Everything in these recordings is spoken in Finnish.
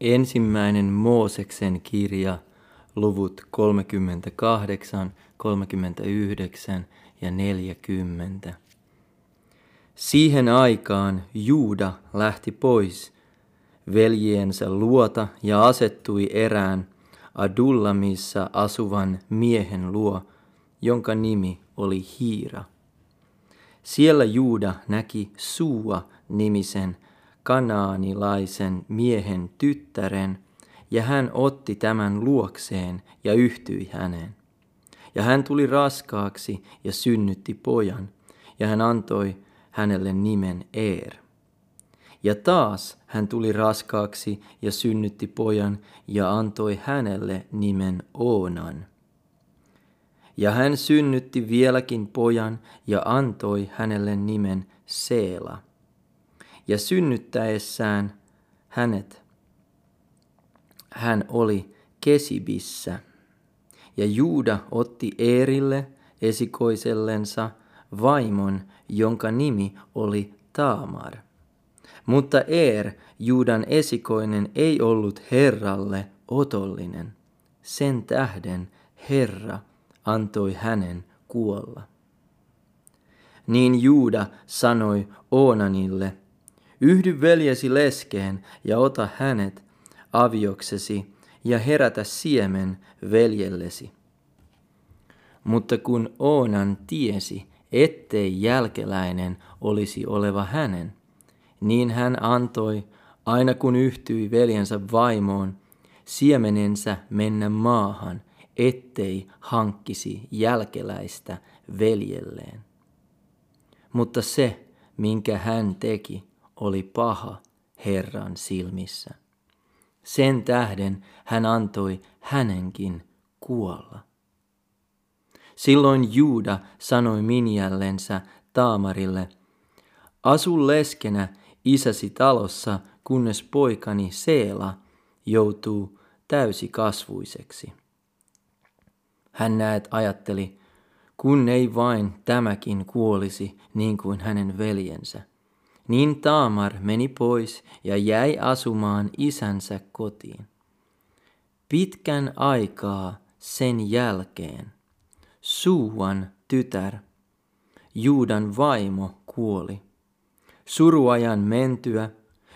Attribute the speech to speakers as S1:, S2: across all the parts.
S1: Ensimmäinen Mooseksen kirja, luvut 38, 39 ja 40. Siihen aikaan Juuda lähti pois veljiensä luota ja asettui erään Adullamissa asuvan miehen luo, jonka nimi oli Hiira. Siellä Juuda näki Suua nimisen kanaanilaisen miehen tyttären, ja hän otti tämän luokseen ja yhtyi häneen. Ja hän tuli raskaaksi ja synnytti pojan, ja hän antoi hänelle nimen Eer. Ja taas hän tuli raskaaksi ja synnytti pojan ja antoi hänelle nimen Oonan. Ja hän synnytti vieläkin pojan ja antoi hänelle nimen Seela ja synnyttäessään hänet hän oli Kesibissä. Ja Juuda otti Eerille esikoisellensa vaimon, jonka nimi oli Taamar. Mutta Eer, Juudan esikoinen, ei ollut Herralle otollinen. Sen tähden Herra antoi hänen kuolla. Niin Juuda sanoi Oonanille, Yhdy veljesi leskeen ja ota hänet avioksesi ja herätä siemen veljellesi. Mutta kun Oonan tiesi, ettei jälkeläinen olisi oleva hänen, niin hän antoi, aina kun yhtyi veljensä vaimoon, siemenensä mennä maahan, ettei hankkisi jälkeläistä veljelleen. Mutta se, minkä hän teki, oli paha Herran silmissä. Sen tähden hän antoi hänenkin kuolla. Silloin Juuda sanoi minjällensä Taamarille, asu leskenä isäsi talossa, kunnes poikani Seela joutuu täysikasvuiseksi. Hän näet ajatteli, kun ei vain tämäkin kuolisi niin kuin hänen veljensä. Niin Taamar meni pois ja jäi asumaan isänsä kotiin. Pitkän aikaa sen jälkeen Suuan tytär, Juudan vaimo, kuoli. Suruajan mentyä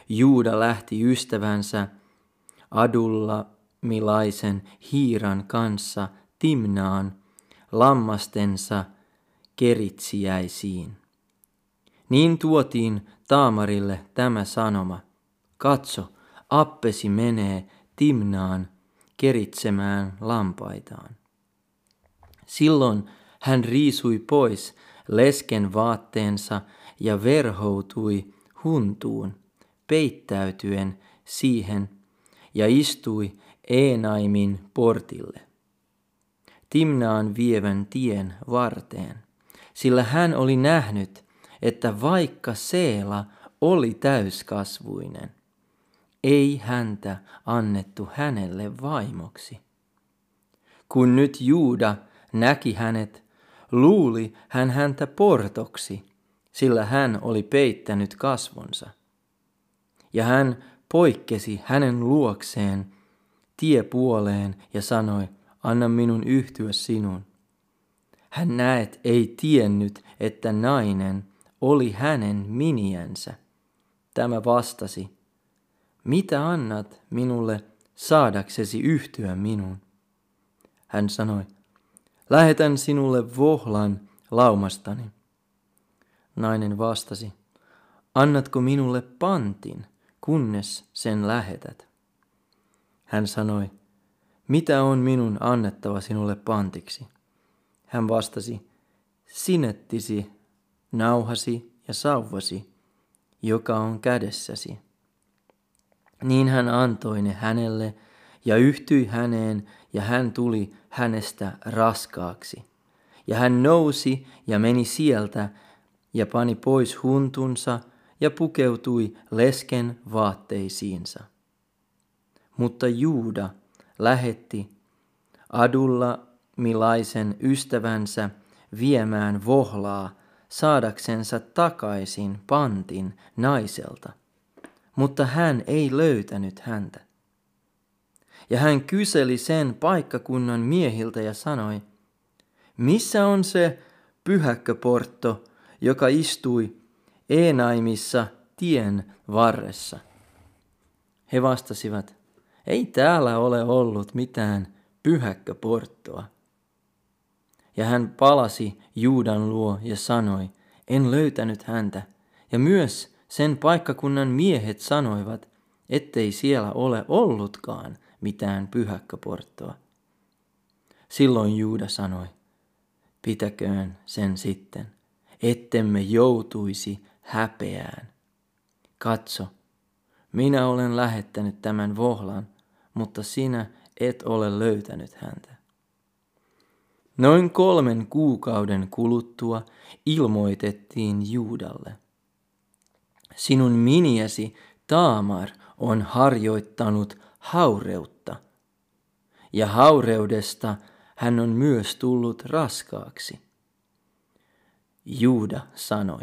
S1: Juuda lähti ystävänsä Adulla milaisen hiiran kanssa Timnaan lammastensa keritsiäisiin. Niin tuotiin Taamarille tämä sanoma, katso, appesi menee Timnaan keritsemään lampaitaan. Silloin hän riisui pois lesken vaatteensa ja verhoutui huntuun, peittäytyen siihen ja istui Eenaimin portille. Timnaan vievän tien varteen, sillä hän oli nähnyt, että vaikka Seela oli täyskasvuinen, ei häntä annettu hänelle vaimoksi. Kun nyt Juuda näki hänet, luuli hän häntä portoksi, sillä hän oli peittänyt kasvonsa. Ja hän poikkesi hänen luokseen tiepuoleen ja sanoi, anna minun yhtyä sinun. Hän näet ei tiennyt, että nainen oli hänen miniänsä. Tämä vastasi, mitä annat minulle saadaksesi yhtyä minun? Hän sanoi, lähetän sinulle vohlan laumastani. Nainen vastasi, annatko minulle pantin, kunnes sen lähetät? Hän sanoi, mitä on minun annettava sinulle pantiksi? Hän vastasi, sinettisi nauhasi ja sauvasi, joka on kädessäsi. Niin hän antoi ne hänelle ja yhtyi häneen ja hän tuli hänestä raskaaksi. Ja hän nousi ja meni sieltä ja pani pois huntunsa ja pukeutui lesken vaatteisiinsa. Mutta Juuda lähetti Adulla milaisen ystävänsä viemään vohlaa saadaksensa takaisin pantin naiselta, mutta hän ei löytänyt häntä. Ja hän kyseli sen paikkakunnan miehiltä ja sanoi, missä on se pyhäkköportto, joka istui Enaimissa tien varressa? He vastasivat, ei täällä ole ollut mitään pyhäkköporttoa. Ja hän palasi Juudan luo ja sanoi, en löytänyt häntä. Ja myös sen paikkakunnan miehet sanoivat, ettei siellä ole ollutkaan mitään pyhäkköporttoa. Silloin Juuda sanoi, pitäköön sen sitten, ettemme joutuisi häpeään. Katso, minä olen lähettänyt tämän vohlan, mutta sinä et ole löytänyt häntä. Noin kolmen kuukauden kuluttua ilmoitettiin Juudalle. Sinun miniesi Taamar on harjoittanut haureutta, ja haureudesta hän on myös tullut raskaaksi. Juuda sanoi,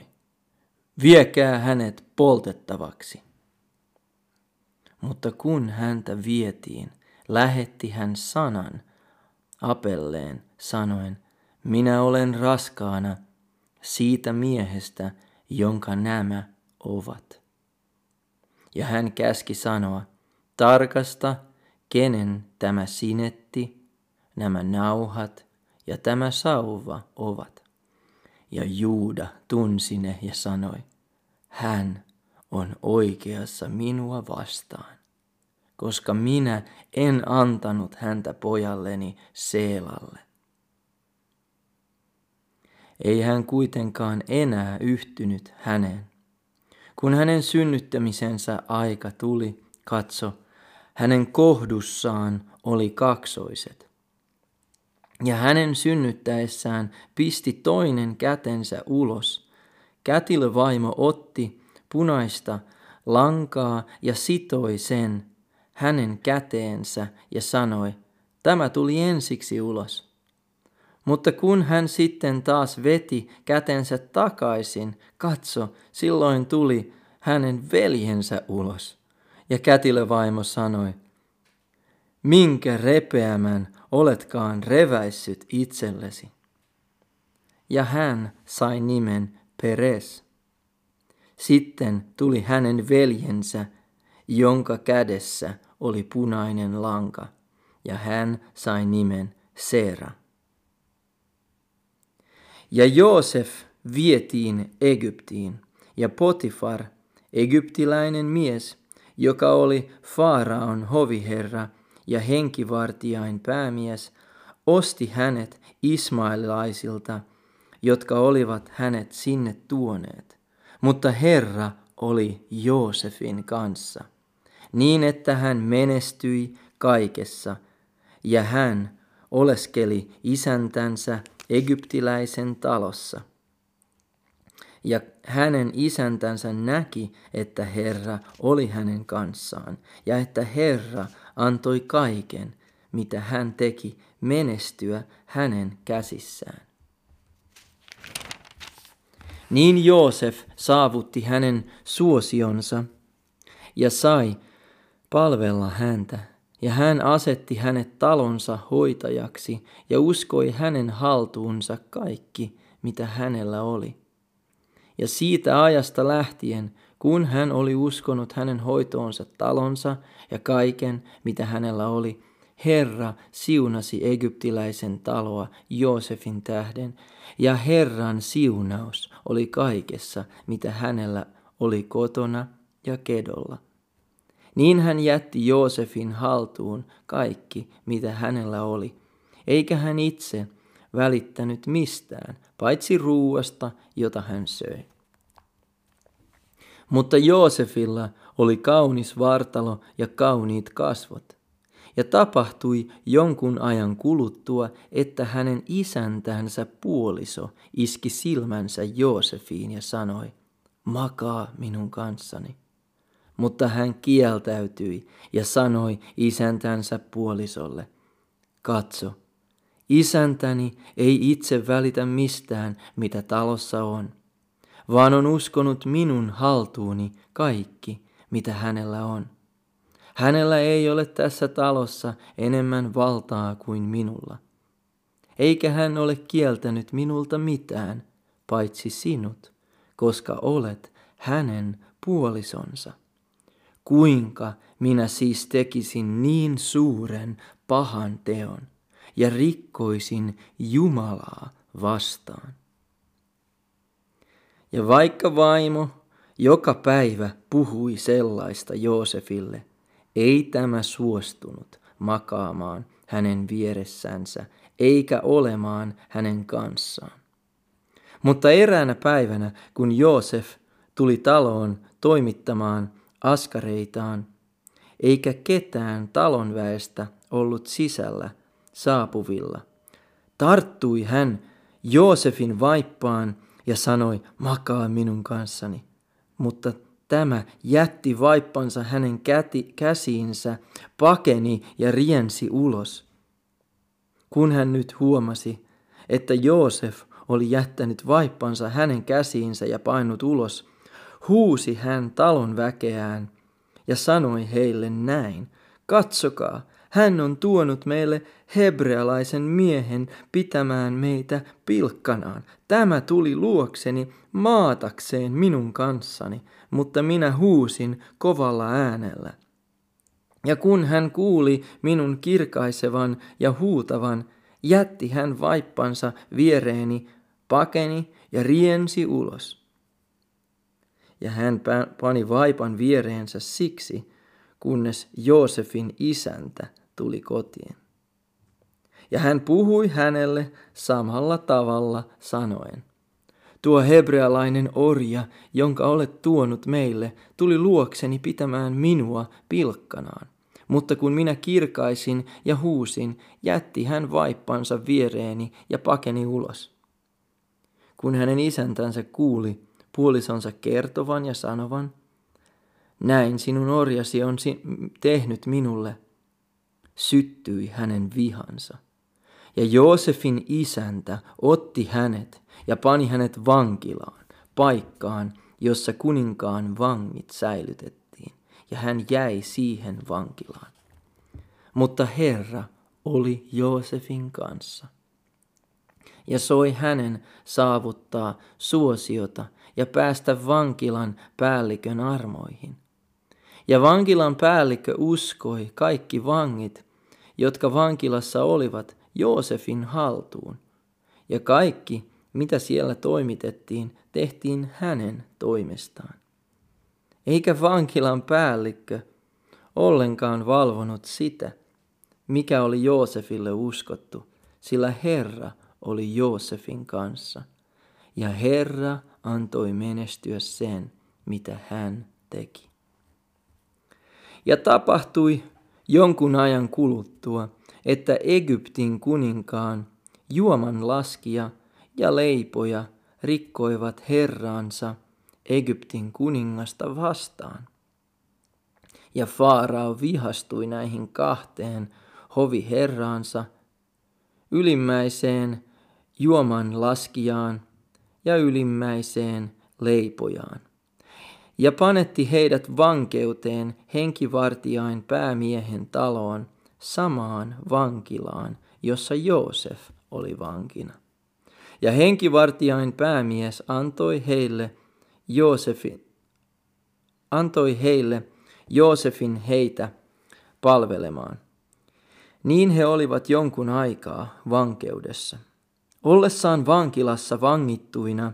S1: viekää hänet poltettavaksi. Mutta kun häntä vietiin, lähetti hän sanan apelleen sanoen, minä olen raskaana siitä miehestä, jonka nämä ovat. Ja hän käski sanoa, tarkasta, kenen tämä sinetti, nämä nauhat ja tämä sauva ovat. Ja Juuda tunsi ne ja sanoi, hän on oikeassa minua vastaan, koska minä en antanut häntä pojalleni Seelalle. Ei hän kuitenkaan enää yhtynyt häneen. Kun hänen synnyttämisensä aika tuli, katso, hänen kohdussaan oli kaksoiset. Ja hänen synnyttäessään pisti toinen kätensä ulos. Kätilövaimo otti punaista lankaa ja sitoi sen hänen käteensä ja sanoi, tämä tuli ensiksi ulos. Mutta kun hän sitten taas veti kätensä takaisin, katso, silloin tuli hänen veljensä ulos. Ja kätilövaimo sanoi, minkä repeämän oletkaan reväissyt itsellesi. Ja hän sai nimen Peres. Sitten tuli hänen veljensä, jonka kädessä oli punainen lanka, ja hän sai nimen Sera. Ja Joosef vietiin Egyptiin, ja Potifar, egyptiläinen mies, joka oli Faaraon hoviherra ja henkivartiain päämies, osti hänet ismailaisilta, jotka olivat hänet sinne tuoneet. Mutta Herra oli Joosefin kanssa, niin että hän menestyi kaikessa, ja hän oleskeli isäntänsä egyptiläisen talossa. Ja hänen isäntänsä näki, että Herra oli hänen kanssaan, ja että Herra antoi kaiken, mitä hän teki, menestyä hänen käsissään. Niin Joosef saavutti hänen suosionsa ja sai palvella häntä ja hän asetti hänet talonsa hoitajaksi ja uskoi hänen haltuunsa kaikki, mitä hänellä oli. Ja siitä ajasta lähtien, kun hän oli uskonut hänen hoitoonsa talonsa ja kaiken, mitä hänellä oli, Herra siunasi egyptiläisen taloa Joosefin tähden, ja Herran siunaus oli kaikessa, mitä hänellä oli kotona ja kedolla. Niin hän jätti Joosefin haltuun kaikki, mitä hänellä oli, eikä hän itse välittänyt mistään, paitsi ruuasta, jota hän söi. Mutta Joosefilla oli kaunis vartalo ja kauniit kasvot. Ja tapahtui jonkun ajan kuluttua, että hänen isäntänsä puoliso iski silmänsä Joosefiin ja sanoi, makaa minun kanssani. Mutta hän kieltäytyi ja sanoi isäntänsä puolisolle, katso, isäntäni ei itse välitä mistään, mitä talossa on, vaan on uskonut minun haltuuni kaikki, mitä hänellä on. Hänellä ei ole tässä talossa enemmän valtaa kuin minulla. Eikä hän ole kieltänyt minulta mitään, paitsi sinut, koska olet hänen puolisonsa. Kuinka minä siis tekisin niin suuren pahan teon ja rikkoisin Jumalaa vastaan? Ja vaikka vaimo joka päivä puhui sellaista Joosefille, ei tämä suostunut makaamaan hänen vieressänsä eikä olemaan hänen kanssaan. Mutta eräänä päivänä, kun Joosef tuli taloon toimittamaan askareitaan, eikä ketään talonväestä ollut sisällä saapuvilla, tarttui hän Joosefin vaippaan ja sanoi, makaa minun kanssani. Mutta tämä jätti vaippansa hänen käti, käsiinsä, pakeni ja riensi ulos. Kun hän nyt huomasi, että Joosef oli jättänyt vaippansa hänen käsiinsä ja painut ulos, huusi hän talon väkeään ja sanoi heille näin, katsokaa, hän on tuonut meille hebrealaisen miehen pitämään meitä pilkkanaan. Tämä tuli luokseni maatakseen minun kanssani, mutta minä huusin kovalla äänellä. Ja kun hän kuuli minun kirkaisevan ja huutavan, jätti hän vaippansa viereeni, pakeni ja riensi ulos. Ja hän pani vaipan viereensä siksi, kunnes Joosefin isäntä tuli kotiin. Ja hän puhui hänelle samalla tavalla sanoen, Tuo hebrealainen orja, jonka olet tuonut meille, tuli luokseni pitämään minua pilkkanaan. Mutta kun minä kirkaisin ja huusin, jätti hän vaippansa viereeni ja pakeni ulos. Kun hänen isäntänsä kuuli puolisonsa kertovan ja sanovan, näin sinun orjasi on tehnyt minulle, syttyi hänen vihansa. Ja Joosefin isäntä otti hänet ja pani hänet vankilaan, paikkaan, jossa kuninkaan vangit säilytettiin, ja hän jäi siihen vankilaan. Mutta Herra oli Joosefin kanssa ja soi hänen saavuttaa suosiota ja päästä vankilan päällikön armoihin. Ja vankilan päällikkö uskoi kaikki vangit, jotka vankilassa olivat Joosefin haltuun. Ja kaikki, mitä siellä toimitettiin, tehtiin hänen toimestaan. Eikä vankilan päällikkö ollenkaan valvonut sitä, mikä oli Joosefille uskottu, sillä Herra oli Joosefin kanssa, ja Herra antoi menestyä sen, mitä hän teki. Ja tapahtui jonkun ajan kuluttua, että Egyptin kuninkaan juoman laskija ja leipoja rikkoivat herraansa Egyptin kuningasta vastaan. Ja Faarao vihastui näihin kahteen hoviherraansa, ylimmäiseen juoman laskijaan ja ylimmäiseen leipojaan ja panetti heidät vankeuteen henkivartiain päämiehen taloon samaan vankilaan, jossa Joosef oli vankina. Ja henkivartiain päämies antoi heille Joosefin, antoi heille Joosefin heitä palvelemaan. Niin he olivat jonkun aikaa vankeudessa. Ollessaan vankilassa vangittuina,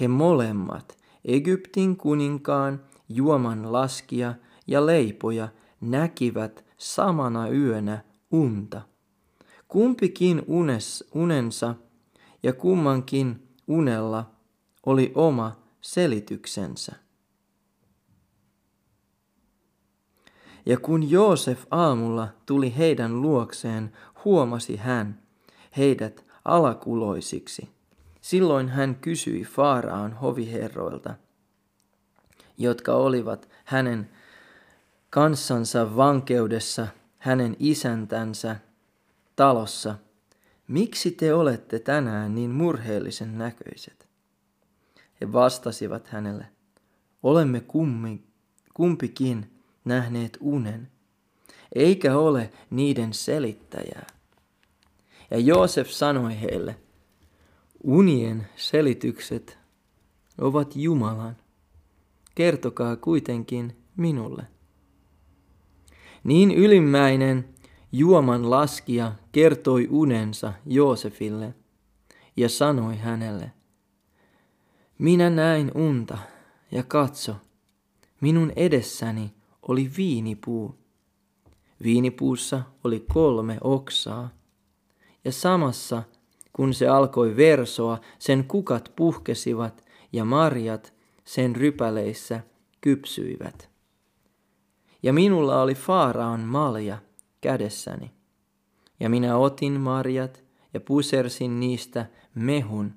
S1: he molemmat Egyptin kuninkaan juoman laskia ja leipoja näkivät samana yönä unta. Kumpikin unes, unensa ja kummankin unella oli oma selityksensä. Ja kun Joosef aamulla tuli heidän luokseen, huomasi hän heidät alakuloisiksi – Silloin hän kysyi Faaraan hoviherroilta, jotka olivat hänen kanssansa vankeudessa hänen isäntänsä talossa, miksi te olette tänään niin murheellisen näköiset? He vastasivat hänelle, olemme kummi, kumpikin nähneet unen, eikä ole niiden selittäjää. Ja Joosef sanoi heille, unien selitykset ovat Jumalan. Kertokaa kuitenkin minulle. Niin ylimmäinen juoman laskija kertoi unensa Joosefille ja sanoi hänelle, minä näin unta ja katso, minun edessäni oli viinipuu. Viinipuussa oli kolme oksaa ja samassa kun se alkoi versoa, sen kukat puhkesivat ja marjat sen rypäleissä kypsyivät. Ja minulla oli Faaraon malja kädessäni. Ja minä otin marjat ja pusersin niistä mehun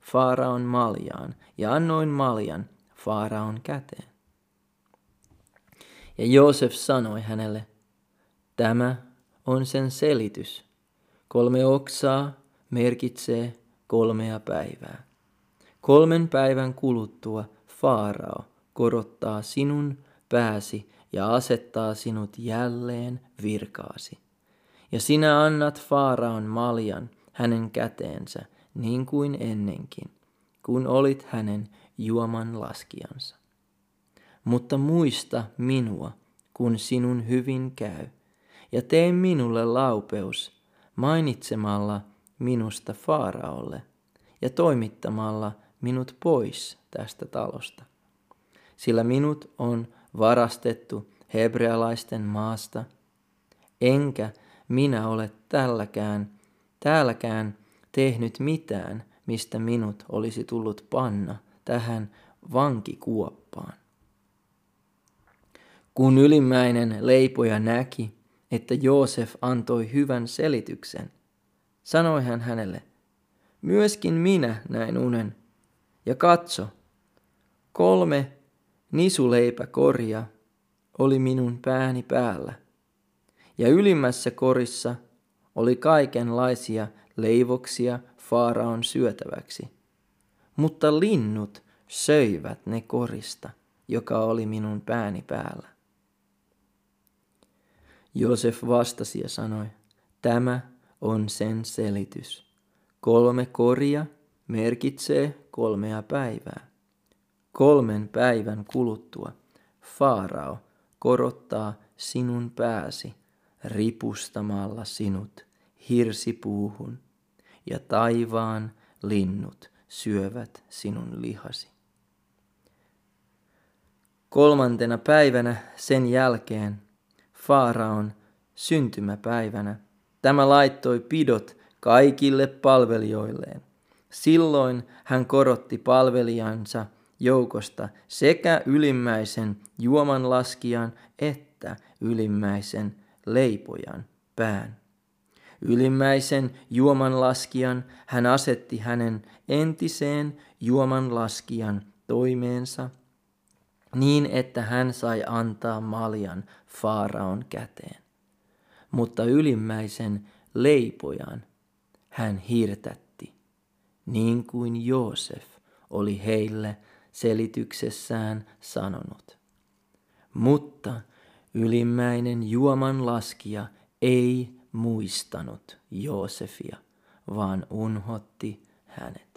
S1: Faaraon maljaan ja annoin maljan Faaraon käteen. Ja Joosef sanoi hänelle, tämä on sen selitys. Kolme oksaa merkitsee kolmea päivää. Kolmen päivän kuluttua Faarao korottaa sinun pääsi ja asettaa sinut jälleen virkaasi. Ja sinä annat Faaraon maljan hänen käteensä niin kuin ennenkin, kun olit hänen juoman laskijansa. Mutta muista minua, kun sinun hyvin käy, ja tee minulle laupeus mainitsemalla minusta Faaraolle ja toimittamalla minut pois tästä talosta. Sillä minut on varastettu hebrealaisten maasta, enkä minä ole tälläkään, täälläkään tehnyt mitään, mistä minut olisi tullut panna tähän vankikuoppaan. Kun ylimmäinen leipoja näki, että Joosef antoi hyvän selityksen, sanoi hän hänelle, myöskin minä näin unen, ja katso, kolme nisuleipäkoria oli minun pääni päällä, ja ylimmässä korissa oli kaikenlaisia leivoksia Faaraon syötäväksi. Mutta linnut söivät ne korista, joka oli minun pääni päällä. Josef vastasi ja sanoi, tämä on sen selitys. Kolme koria merkitsee kolmea päivää. Kolmen päivän kuluttua Faarao korottaa sinun pääsi ripustamalla sinut hirsipuuhun, ja taivaan linnut syövät sinun lihasi. Kolmantena päivänä sen jälkeen, Faaraon syntymäpäivänä, tämä laittoi pidot kaikille palvelijoilleen. Silloin hän korotti palvelijansa joukosta sekä ylimmäisen juomanlaskijan että ylimmäisen leipojan pään. Ylimmäisen juomanlaskijan hän asetti hänen entiseen juomanlaskijan toimeensa niin, että hän sai antaa maljan Faaraon käteen. Mutta ylimmäisen leipojan hän hirtätti, niin kuin Joosef oli heille selityksessään sanonut. Mutta ylimmäinen juoman laskija ei muistanut Joosefia, vaan unhotti hänet.